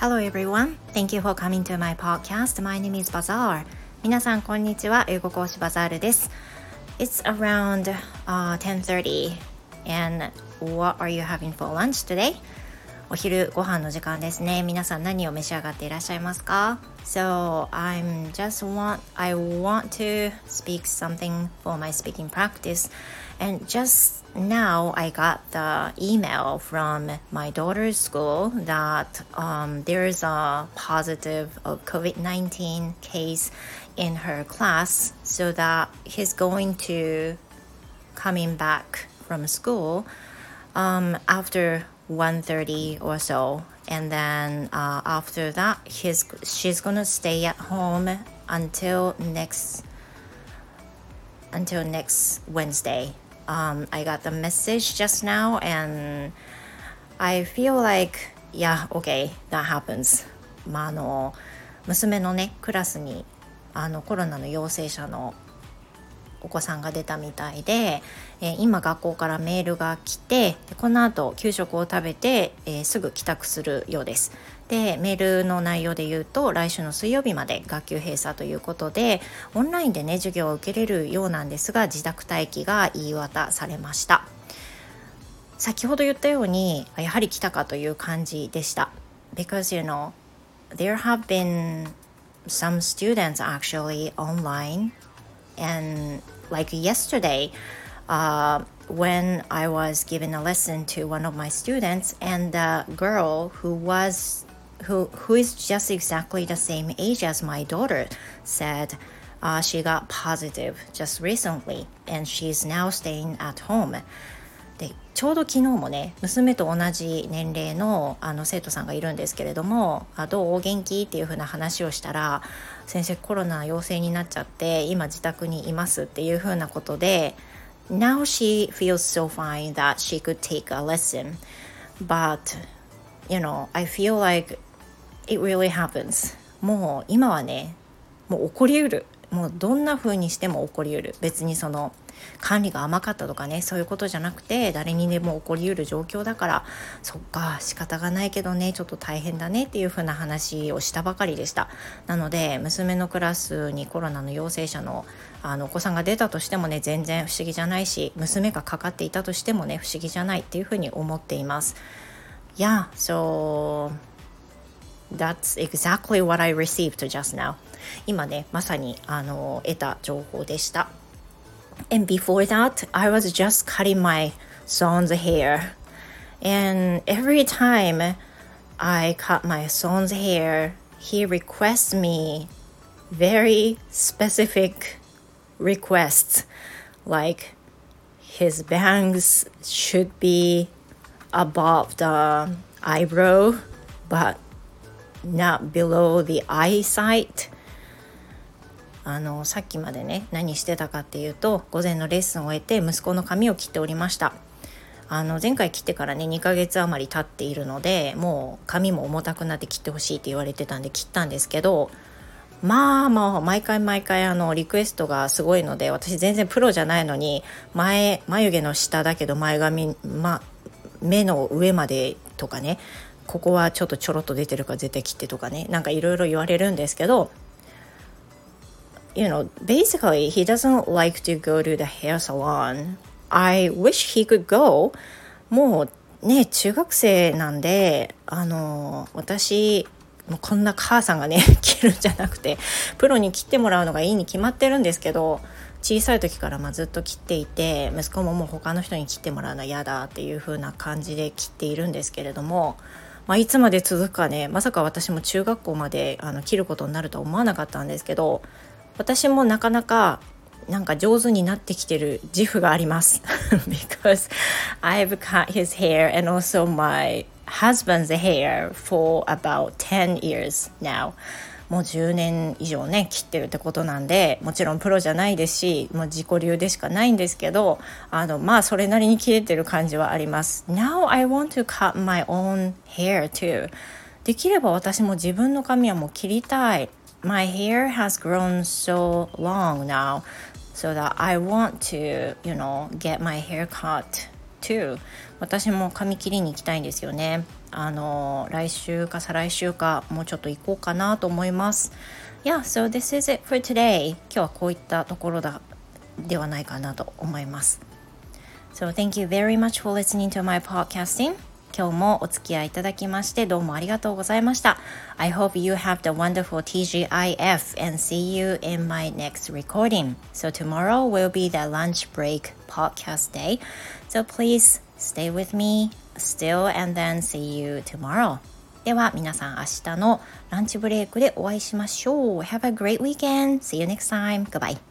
Hello everyone. Thank you for coming to my podcast. My name is Bazaar. 皆さんこんにちは。英語講師バザールです。It's around、uh, 10:30 and what are you having for lunch today? お昼ご飯の時間ですね。皆さん何を召し上がっていらっしゃいますか So I'm just want I want to speak something for my speaking practice and just now I got the email from my daughter's school that um, there's a positive of COVID-19 case in her class so that he's going to coming back from school um, after 1.30 or so and then uh, after that he's she's gonna stay at home until next until next wednesday um, i got the message just now and i feel like yeah okay that happens まああの娘のねクラスにあのコロナの陽性者の お子さんが出たみたいで、えー、今学校からメールが来てこの後給食を食べて、えー、すぐ帰宅するようです。でメールの内容で言うと来週の水曜日まで学級閉鎖ということでオンラインでね授業を受けれるようなんですが自宅待機が言い渡されました先ほど言ったようにやはり来たかという感じでした because you know there have been some students actually online and like yesterday uh, when I was giving a lesson to one of my students and the girl who was who who is just exactly the same age as my daughter said uh, she got positive just recently and she's now staying at home でちょうど昨日もね娘と同じ年齢のあの生徒さんがいるんですけれども「あどう？お元気?」っていう風な話をしたら「先生コロナ陽性になっちゃって今自宅にいます」っていう風なことで「Now she feels so fine that she could take a lesson. But you know I feel like it really happens」もう今はねもう起こりうる。もうどんな風にしても起こりうる。別にその管理が甘かったとかねそういうことじゃなくて誰にでも起こりうる状況だからそっか仕方がないけどねちょっと大変だねっていう風な話をしたばかりでした。なので娘のクラスにコロナの陽性者のあのお子さんが出たとしてもね全然不思議じゃないし娘がかかっていたとしてもね不思議じゃないっていう風に思っています。Yeah, so That's exactly what I received just now. 今ね、まさにあの得た情報でした。And before that, I was just cutting my son's hair. And every time I cut my son's hair, he requests me very specific requests like his bangs should be above the eyebrow but not below the eyesight. あのさっきまでね何してたかっていうと午前のレッスンを終えて息子の髪を切っておりました。あの前回切ってからね2ヶ月余り経っているのでもう髪も重たくなって切ってほしいって言われてたんで切ったんですけどまあまあ毎回毎回あのリクエストがすごいので私全然プロじゃないのに前眉毛の下だけど前髪、ま、目の上までとかねここはちょっとちょろっと出てるから絶対切ってとかねなんかいろいろ言われるんですけど you know, basically, he doesn't like to go to the hair salon. I wish he could go. もうね、中学生なんで、あの、私、もうこんな母さんがね、切るんじゃなくて、プロに切ってもらうのがいいに決まってるんですけど、小さい時からまずっと切っていて息子ももう他の人に切ってもらうのは嫌だっていう風な感じで切っているんですけれども、まあ、いつまで続くかねまさか私も中学校まであの切ることになるとは思わなかったんですけど私もなかなかなんか上手になってきてる自負があります。Because I've cut his hair and also my husband's hair for about 10 years now. もう10年以上ね切ってるってことなんでもちろんプロじゃないですしもう自己流でしかないんですけどあのまあそれなりに切れてる感じはあります。Now I want to cut my own hair too. できれば私も自分の髪はもう切りたい。My hair has grown so long now so that I want to, you know, get my hair cut. Too 私も髪切りに行きたいんですよねあの来週か再来週かもうちょっと行こうかなと思います Yeah, so this is it for today 今日はこういったところだではないかなと思います So thank you very much for listening to my podcasting 今日もお付き合いいただきましてどうもありがとうございました。I hope you have the wonderful TGIF and see you in my next recording. So tomorrow will be the lunch break podcast day. So please stay with me still and then see you tomorrow. では皆さん明日のランチブレイクでお会いしましょう。Have a great weekend. See you next time. Goodbye.